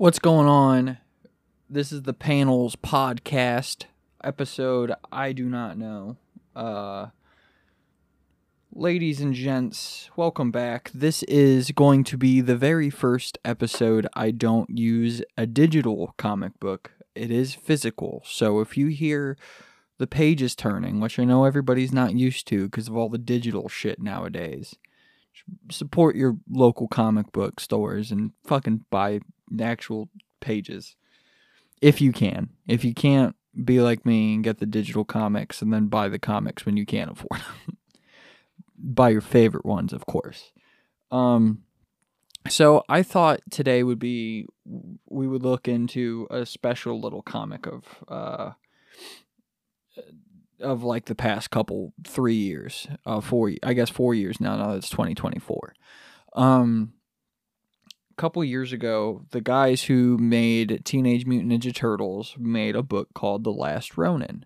What's going on? This is the panels podcast episode. I do not know. Uh, ladies and gents, welcome back. This is going to be the very first episode I don't use a digital comic book. It is physical. So if you hear the pages turning, which I know everybody's not used to because of all the digital shit nowadays, support your local comic book stores and fucking buy actual pages if you can. If you can't, be like me and get the digital comics and then buy the comics when you can't afford them. buy your favorite ones, of course. Um, so I thought today would be we would look into a special little comic of uh of like the past couple three years, uh four I guess four years now. Now it's twenty twenty four. Um, couple years ago, the guys who made Teenage Mutant Ninja Turtles made a book called The Last Ronin.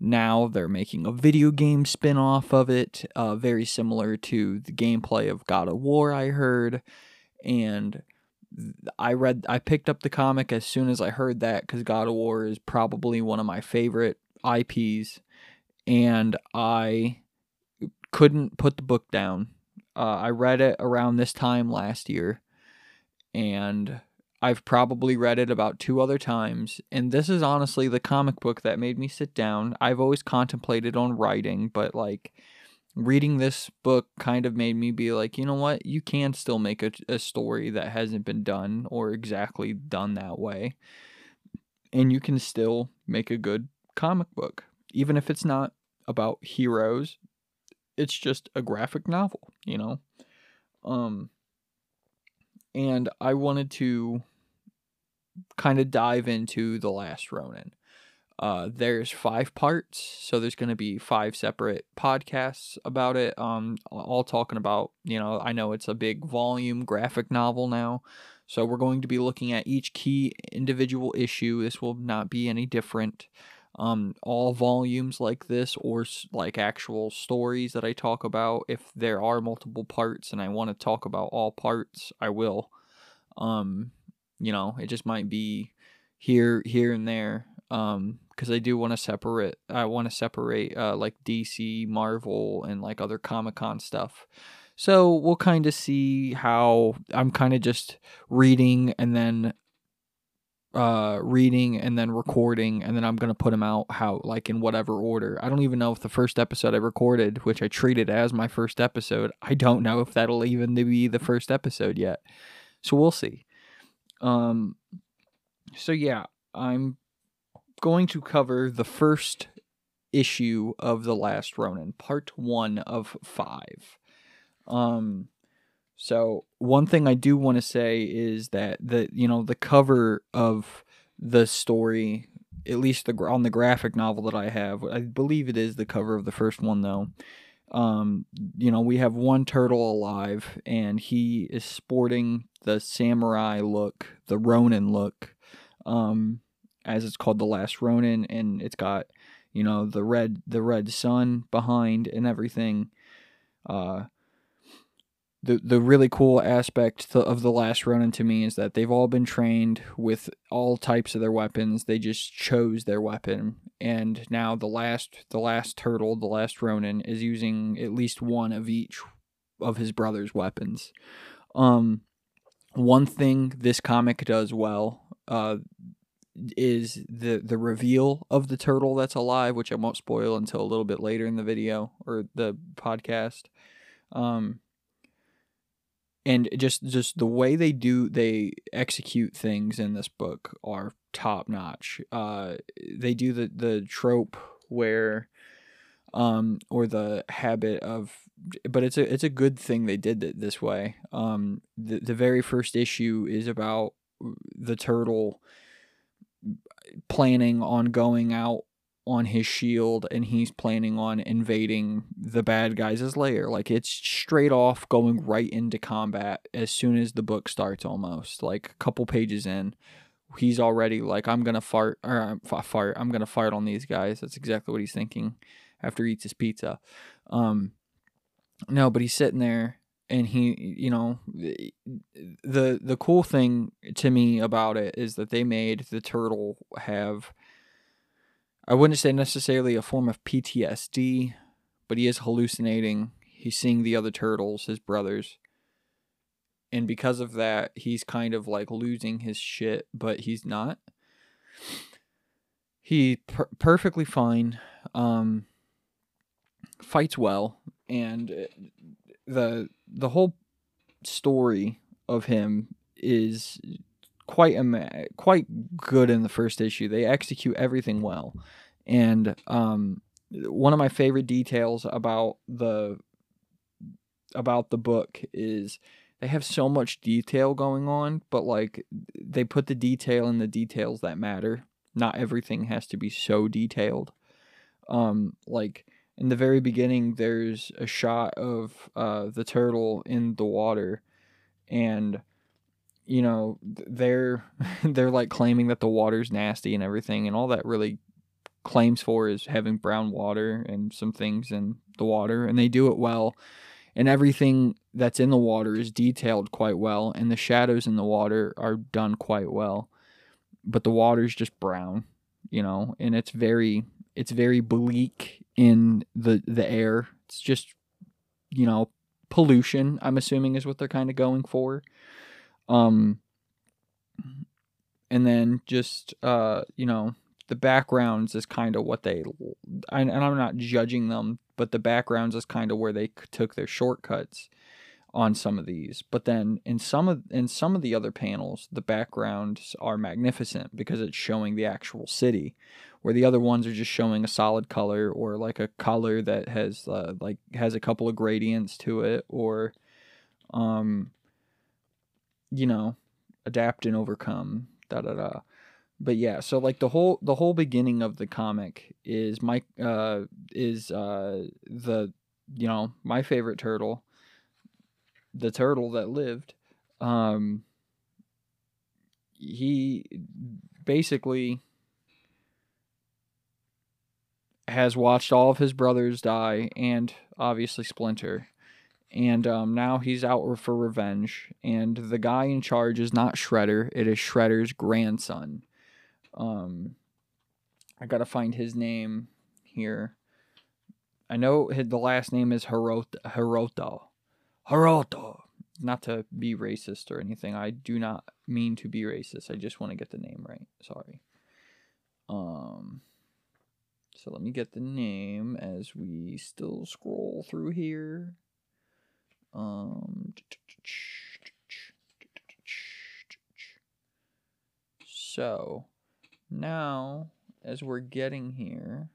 Now they're making a video game spin off of it, uh, very similar to the gameplay of God of War, I heard. And I read, I picked up the comic as soon as I heard that because God of War is probably one of my favorite IPs. And I couldn't put the book down. Uh, I read it around this time last year and I've probably read it about two other times. And this is honestly the comic book that made me sit down. I've always contemplated on writing, but like reading this book kind of made me be like, you know what? You can still make a, a story that hasn't been done or exactly done that way. And you can still make a good comic book, even if it's not about heroes. It's just a graphic novel, you know? Um, and I wanted to kind of dive into The Last Ronin. Uh, there's five parts, so there's going to be five separate podcasts about it. Um, all talking about, you know, I know it's a big volume graphic novel now, so we're going to be looking at each key individual issue. This will not be any different. Um, all volumes like this, or like actual stories that I talk about, if there are multiple parts and I want to talk about all parts, I will. Um, you know, it just might be here, here and there. Um, because I do want to separate. I want to separate uh like DC, Marvel, and like other Comic Con stuff. So we'll kind of see how I'm kind of just reading and then uh reading and then recording and then I'm going to put them out how like in whatever order. I don't even know if the first episode I recorded, which I treated as my first episode, I don't know if that'll even be the first episode yet. So we'll see. Um, so yeah, I'm going to cover the first issue of The Last Ronin, part one of five. Um, so one thing I do want to say is that the you know the cover of the story, at least the on the graphic novel that I have, I believe it is the cover of the first one though um, you know, we have one turtle alive, and he is sporting the samurai look, the Ronin look, um, as it's called, the Last Ronin, and it's got, you know, the red, the red sun behind and everything. Uh, the the really cool aspect of the last Ronin to me is that they've all been trained with all types of their weapons. They just chose their weapon, and now the last the last turtle, the last Ronin, is using at least one of each of his brother's weapons. Um, one thing this comic does well, uh, is the the reveal of the turtle that's alive, which I won't spoil until a little bit later in the video or the podcast. Um and just just the way they do they execute things in this book are top notch. Uh, they do the the trope where, um, or the habit of, but it's a it's a good thing they did it this way. Um, the the very first issue is about the turtle planning on going out on his shield and he's planning on invading the bad guys' lair. Like it's straight off going right into combat as soon as the book starts almost. Like a couple pages in, he's already like I'm going to fart or um, fart. I'm going to fart on these guys. That's exactly what he's thinking after he eats his pizza. Um no, but he's sitting there and he you know the the cool thing to me about it is that they made the turtle have I wouldn't say necessarily a form of PTSD, but he is hallucinating. He's seeing the other turtles, his brothers. And because of that, he's kind of like losing his shit, but he's not. He per- perfectly fine. Um fights well and the the whole story of him is quite ama- quite good in the first issue. They execute everything well, and um, one of my favorite details about the about the book is they have so much detail going on, but like they put the detail in the details that matter. Not everything has to be so detailed. Um, like in the very beginning there's a shot of uh, the turtle in the water and you know they're they're like claiming that the water's nasty and everything and all that really claims for is having brown water and some things in the water and they do it well and everything that's in the water is detailed quite well and the shadows in the water are done quite well but the water's just brown you know and it's very it's very bleak in the the air. It's just you know pollution. I'm assuming is what they're kind of going for. Um, and then just uh, you know the backgrounds is kind of what they and I'm not judging them, but the backgrounds is kind of where they took their shortcuts on some of these. But then in some of in some of the other panels, the backgrounds are magnificent because it's showing the actual city, where the other ones are just showing a solid color or like a color that has uh, like has a couple of gradients to it or um you know adapt and overcome da da da but yeah so like the whole the whole beginning of the comic is mike uh is uh the you know my favorite turtle the turtle that lived um he basically has watched all of his brothers die and obviously Splinter. And um, now he's out for revenge. And the guy in charge is not Shredder, it is Shredder's grandson. Um, I gotta find his name here. I know the last name is Hiroto. Hiroto. Hiroto. Not to be racist or anything. I do not mean to be racist. I just want to get the name right. Sorry. Um. So let me get the name as we still scroll through here. Um, so now as we're getting here,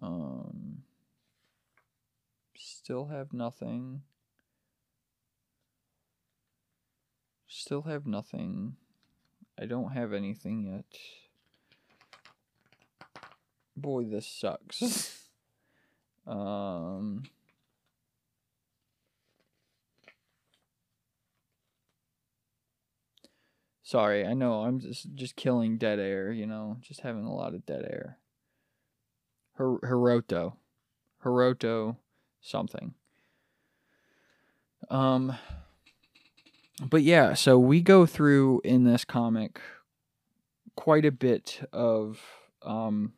um, still have nothing. Still have nothing. I don't have anything yet boy, this sucks. um. Sorry, I know I'm just just killing dead air, you know, just having a lot of dead air. Her- Hiroto. Hiroto something. Um but yeah, so we go through in this comic quite a bit of um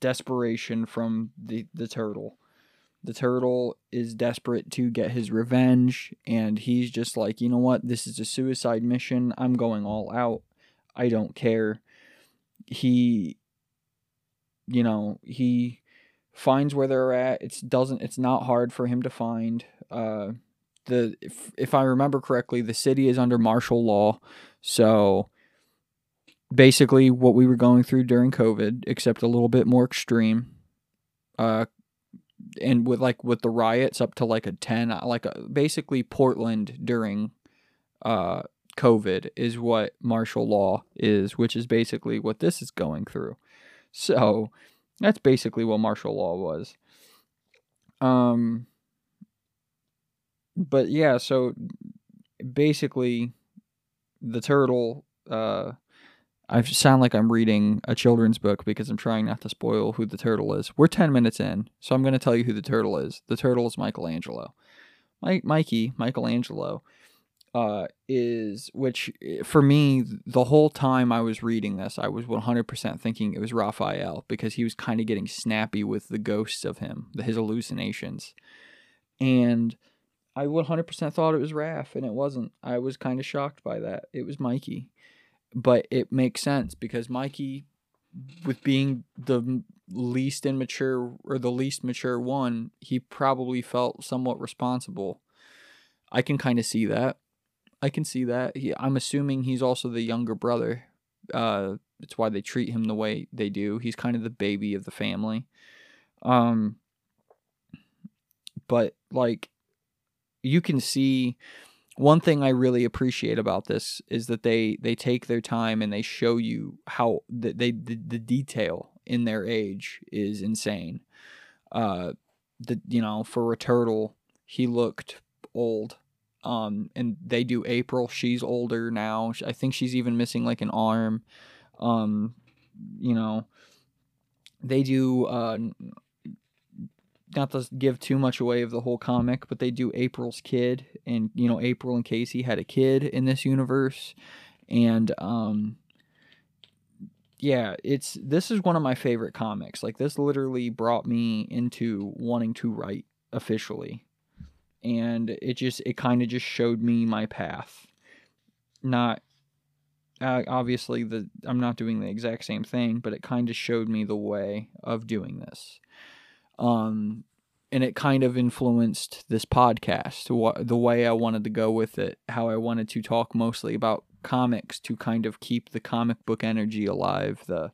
desperation from the the turtle. The turtle is desperate to get his revenge and he's just like, "You know what? This is a suicide mission. I'm going all out. I don't care." He you know, he finds where they're at. It's doesn't it's not hard for him to find uh the if, if I remember correctly, the city is under martial law. So basically what we were going through during COVID, except a little bit more extreme. Uh, and with like with the riots up to like a 10 uh, like a, basically portland during uh covid is what martial law is which is basically what this is going through. So that's basically what martial law was. Um but yeah so basically the turtle uh I sound like I'm reading a children's book because I'm trying not to spoil who the turtle is. We're 10 minutes in, so I'm going to tell you who the turtle is. The turtle is Michelangelo. Mike, Mikey, Michelangelo, uh, is which eh, for me the whole time I was reading this, I was 100% thinking it was Raphael because he was kind of getting snappy with the ghosts of him, his hallucinations, and I 100% thought it was Raph, and it wasn't. I was kind of shocked by that. It was Mikey, but it makes sense because Mikey, with being the least immature or the least mature one, he probably felt somewhat responsible. I can kind of see that. I can see that. He, I'm assuming he's also the younger brother. Uh, it's why they treat him the way they do. He's kind of the baby of the family. Um, but like, you can see one thing I really appreciate about this is that they they take their time and they show you how the, they the, the detail in their age is insane. Uh, the you know for a turtle he looked old. Um, and they do April. She's older now. I think she's even missing like an arm. Um, you know, they do uh not to give too much away of the whole comic, but they do April's kid, and you know April and Casey had a kid in this universe, and um, yeah, it's this is one of my favorite comics. Like this literally brought me into wanting to write officially, and it just it kind of just showed me my path. Not uh, obviously the I'm not doing the exact same thing, but it kind of showed me the way of doing this um, and it kind of influenced this podcast, what, the way I wanted to go with it, how I wanted to talk mostly about comics to kind of keep the comic book energy alive, the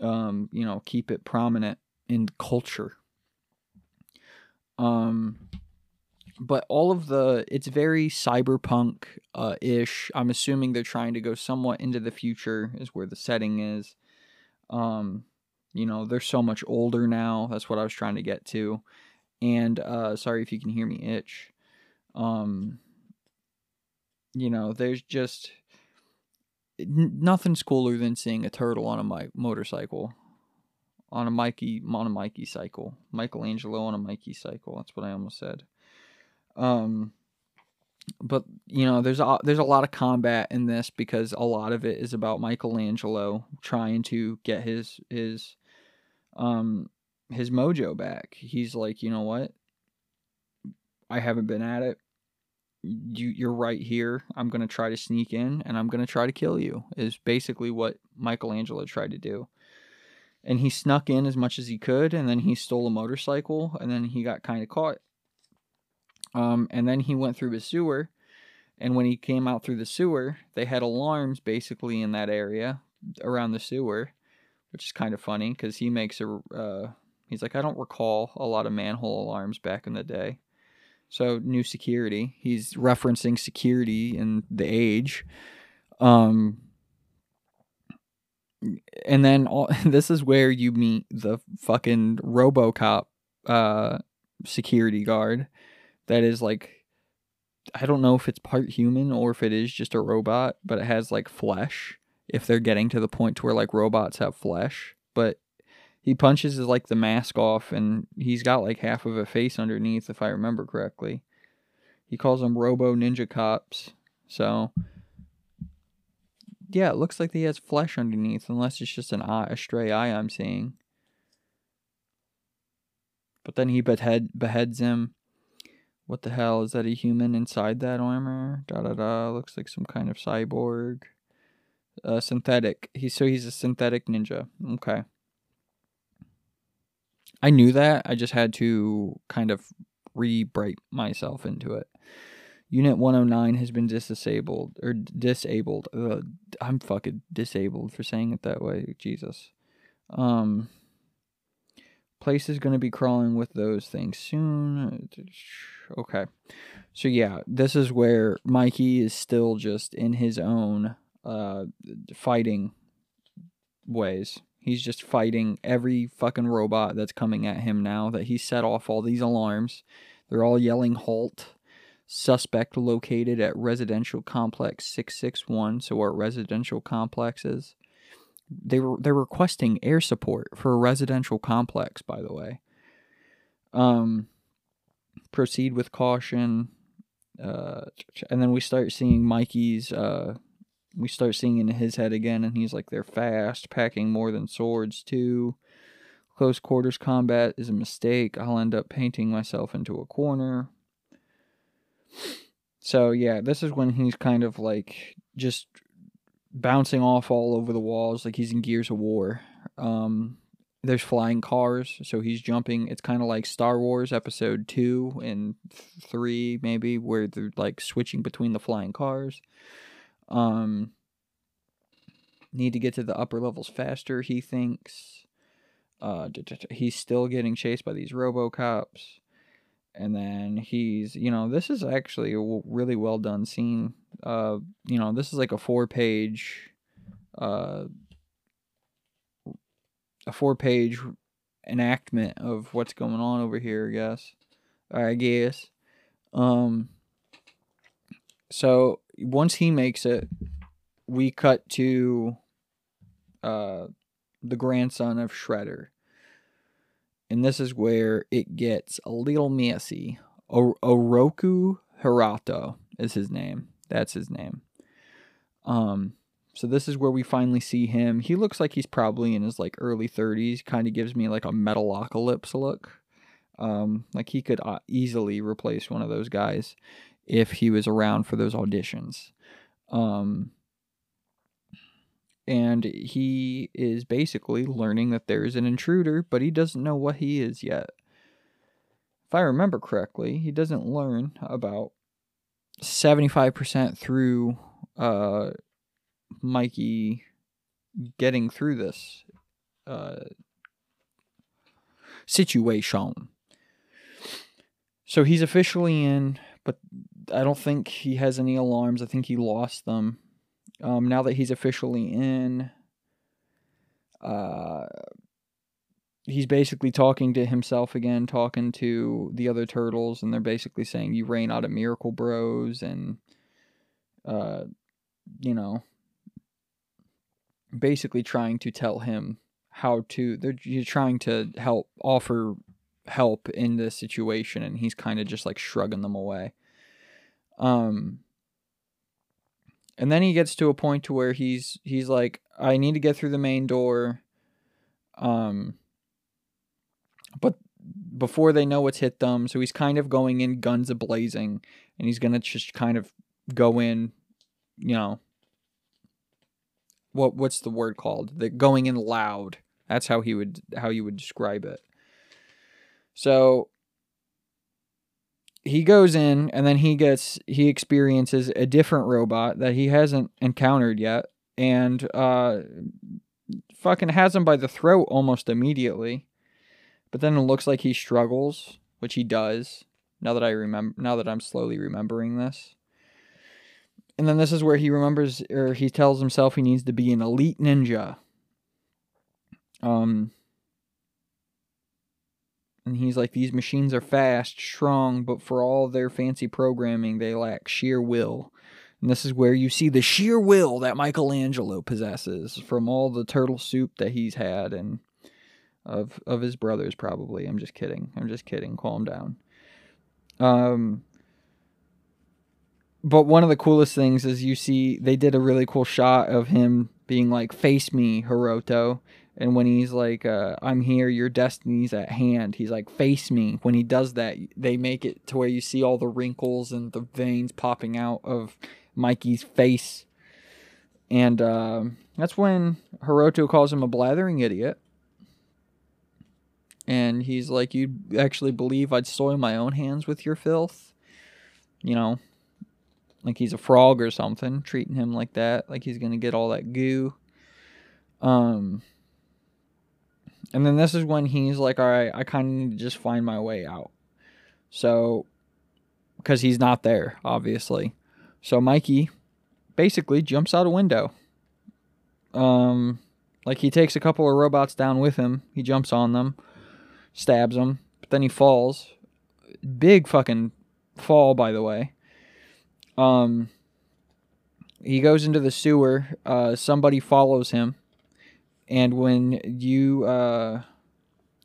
um, you know, keep it prominent in culture. Um, but all of the it's very cyberpunk uh, ish. I'm assuming they're trying to go somewhat into the future is where the setting is. Um, you know, they're so much older now. That's what I was trying to get to. And uh, sorry if you can hear me itch. Um, you know, there's just nothing's cooler than seeing a turtle on a mi- motorcycle, on a Mikey on a Mikey cycle, Michelangelo on a Mikey cycle. That's what I almost said. Um, but you know, there's a there's a lot of combat in this because a lot of it is about Michelangelo trying to get his his um his mojo back. He's like, you know what? I haven't been at it. You you're right here. I'm gonna try to sneak in and I'm gonna try to kill you. Is basically what Michelangelo tried to do. And he snuck in as much as he could, and then he stole a motorcycle, and then he got kind of caught. Um, and then he went through the sewer, and when he came out through the sewer, they had alarms basically in that area around the sewer which is kind of funny because he makes a. Uh, he's like, I don't recall a lot of manhole alarms back in the day. So new security. He's referencing security in the age. Um, and then all, this is where you meet the fucking RoboCop uh, security guard that is like I don't know if it's part human or if it is just a robot, but it has like flesh if they're getting to the point to where like robots have flesh, but he punches his like the mask off and he's got like half of a face underneath if I remember correctly. He calls them Robo Ninja Cops. So yeah, it looks like he has flesh underneath unless it's just an eye, a stray eye I'm seeing. But then he behead beheads him. What the hell is that a human inside that armor? Da da da. Looks like some kind of cyborg. Uh, synthetic. He so he's a synthetic ninja. Okay. I knew that. I just had to kind of re-bright myself into it. Unit 109 has been disabled or disabled. I'm fucking disabled for saying it that way. Jesus. Um place is going to be crawling with those things soon. Okay. So yeah, this is where Mikey is still just in his own uh, fighting ways. He's just fighting every fucking robot that's coming at him now that he set off all these alarms. They're all yelling halt. Suspect located at residential complex 661. So our residential complexes. They were they're requesting air support for a residential complex, by the way. Um proceed with caution. Uh, and then we start seeing Mikey's. Uh, we start seeing in his head again, and he's like, "They're fast, packing more than swords too. Close quarters combat is a mistake. I'll end up painting myself into a corner." So yeah, this is when he's kind of like just bouncing off all over the walls, like he's in Gears of War. Um, there's flying cars, so he's jumping. It's kind of like Star Wars Episode Two and Three, maybe, where they're like switching between the flying cars. Um, need to get to the upper levels faster. He thinks. Uh, he's still getting chased by these RoboCops and then he's you know this is actually a really well done scene uh you know this is like a four page uh a four page enactment of what's going on over here i guess i guess um so once he makes it we cut to uh the grandson of shredder and this is where it gets a little messy. O- Oroku Hiroto is his name. That's his name. Um, so this is where we finally see him. He looks like he's probably in his like early 30s. Kind of gives me like a Metalocalypse look. Um, like he could uh, easily replace one of those guys if he was around for those auditions. Um, and he is basically learning that there is an intruder, but he doesn't know what he is yet. If I remember correctly, he doesn't learn about 75% through uh, Mikey getting through this uh, situation. So he's officially in, but I don't think he has any alarms. I think he lost them um, now that he's officially in, uh, he's basically talking to himself again, talking to the other turtles, and they're basically saying, "You reign out of Miracle Bros," and uh, you know, basically trying to tell him how to. They're you're trying to help offer help in this situation, and he's kind of just like shrugging them away. Um, and then he gets to a point to where he's he's like i need to get through the main door. Um but before they know what's hit them so he's kind of going in guns a blazing and he's gonna just kind of go in you know what what's the word called? The going in loud. That's how he would how you would describe it. So he goes in and then he gets he experiences a different robot that he hasn't encountered yet and uh fucking has him by the throat almost immediately. But then it looks like he struggles which he does now that i remember now that i'm slowly remembering this. And then this is where he remembers or he tells himself he needs to be an elite ninja. Um and he's like, These machines are fast, strong, but for all their fancy programming, they lack sheer will. And this is where you see the sheer will that Michelangelo possesses from all the turtle soup that he's had and of of his brothers probably. I'm just kidding. I'm just kidding. Calm down. Um but one of the coolest things is you see they did a really cool shot of him being like face me Hiroto and when he's like uh, i'm here your destiny's at hand he's like face me. When he does that they make it to where you see all the wrinkles and the veins popping out of mikey's face. And uh, that's when hiroto calls him a blathering idiot. And he's like you actually believe i'd soil my own hands with your filth? You know? Like he's a frog or something treating him like that like he's gonna get all that goo. Um and then this is when he's like, all right, I kind of need to just find my way out. So, because he's not there, obviously. So Mikey basically jumps out a window. Um, like he takes a couple of robots down with him. He jumps on them, stabs them, but then he falls. Big fucking fall, by the way. Um, he goes into the sewer. Uh, somebody follows him and when you uh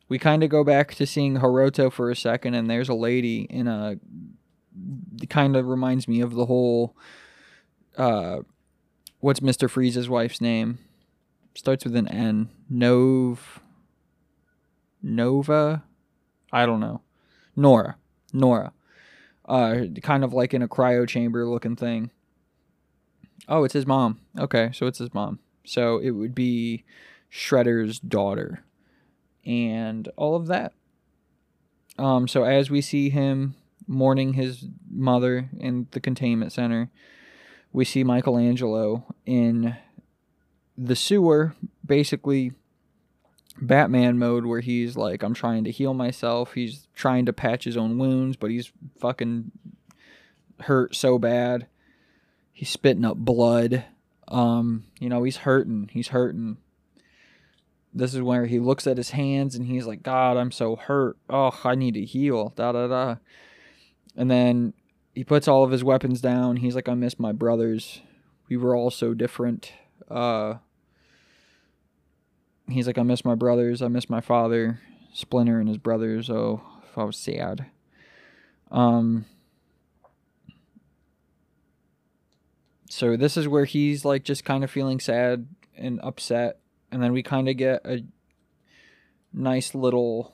We kind of go back to seeing Hiroto for a second, and there's a lady in a. Kind of reminds me of the whole. Uh, what's Mister Freeze's wife's name? Starts with an N. Nov. Nova. I don't know. Nora. Nora. Uh, kind of like in a cryo chamber looking thing. Oh, it's his mom. Okay, so it's his mom. So it would be Shredder's daughter and all of that. Um, so as we see him mourning his mother in the containment center, we see Michelangelo in the sewer, basically Batman mode, where he's like, I'm trying to heal myself. He's trying to patch his own wounds, but he's fucking hurt so bad. He's spitting up blood. Um, you know, he's hurting. He's hurting this is where he looks at his hands and he's like, God, I'm so hurt. Oh, I need to heal. Da da da. And then he puts all of his weapons down. He's like, I miss my brothers. We were all so different. Uh, he's like, I miss my brothers. I miss my father. Splinter and his brothers. Oh, if I was sad. Um. So this is where he's like just kind of feeling sad and upset and then we kind of get a nice little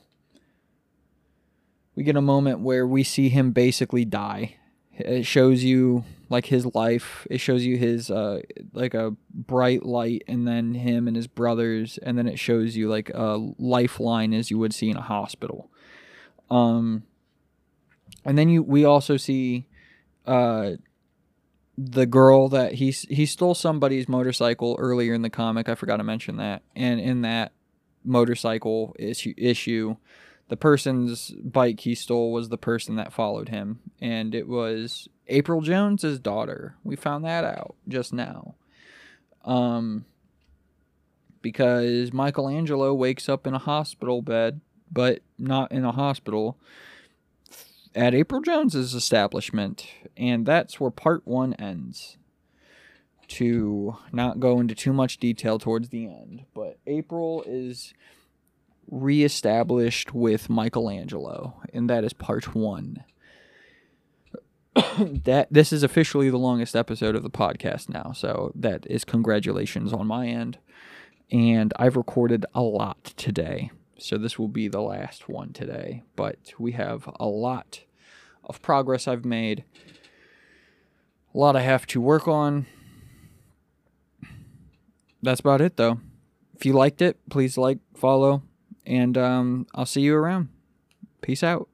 we get a moment where we see him basically die. It shows you like his life. It shows you his uh like a bright light and then him and his brothers and then it shows you like a lifeline as you would see in a hospital. Um and then you we also see uh the girl that he he stole somebody's motorcycle earlier in the comic. I forgot to mention that. And in that motorcycle issue, issue the person's bike he stole was the person that followed him, and it was April Jones's daughter. We found that out just now. Um, because Michelangelo wakes up in a hospital bed, but not in a hospital at April Jones's establishment, and that's where part one ends. To not go into too much detail towards the end, but April is reestablished with Michelangelo, and that is part one. that this is officially the longest episode of the podcast now, so that is congratulations on my end. And I've recorded a lot today. So this will be the last one today, but we have a lot of progress I've made. A lot I have to work on. That's about it though. If you liked it, please like, follow, and um, I'll see you around. Peace out.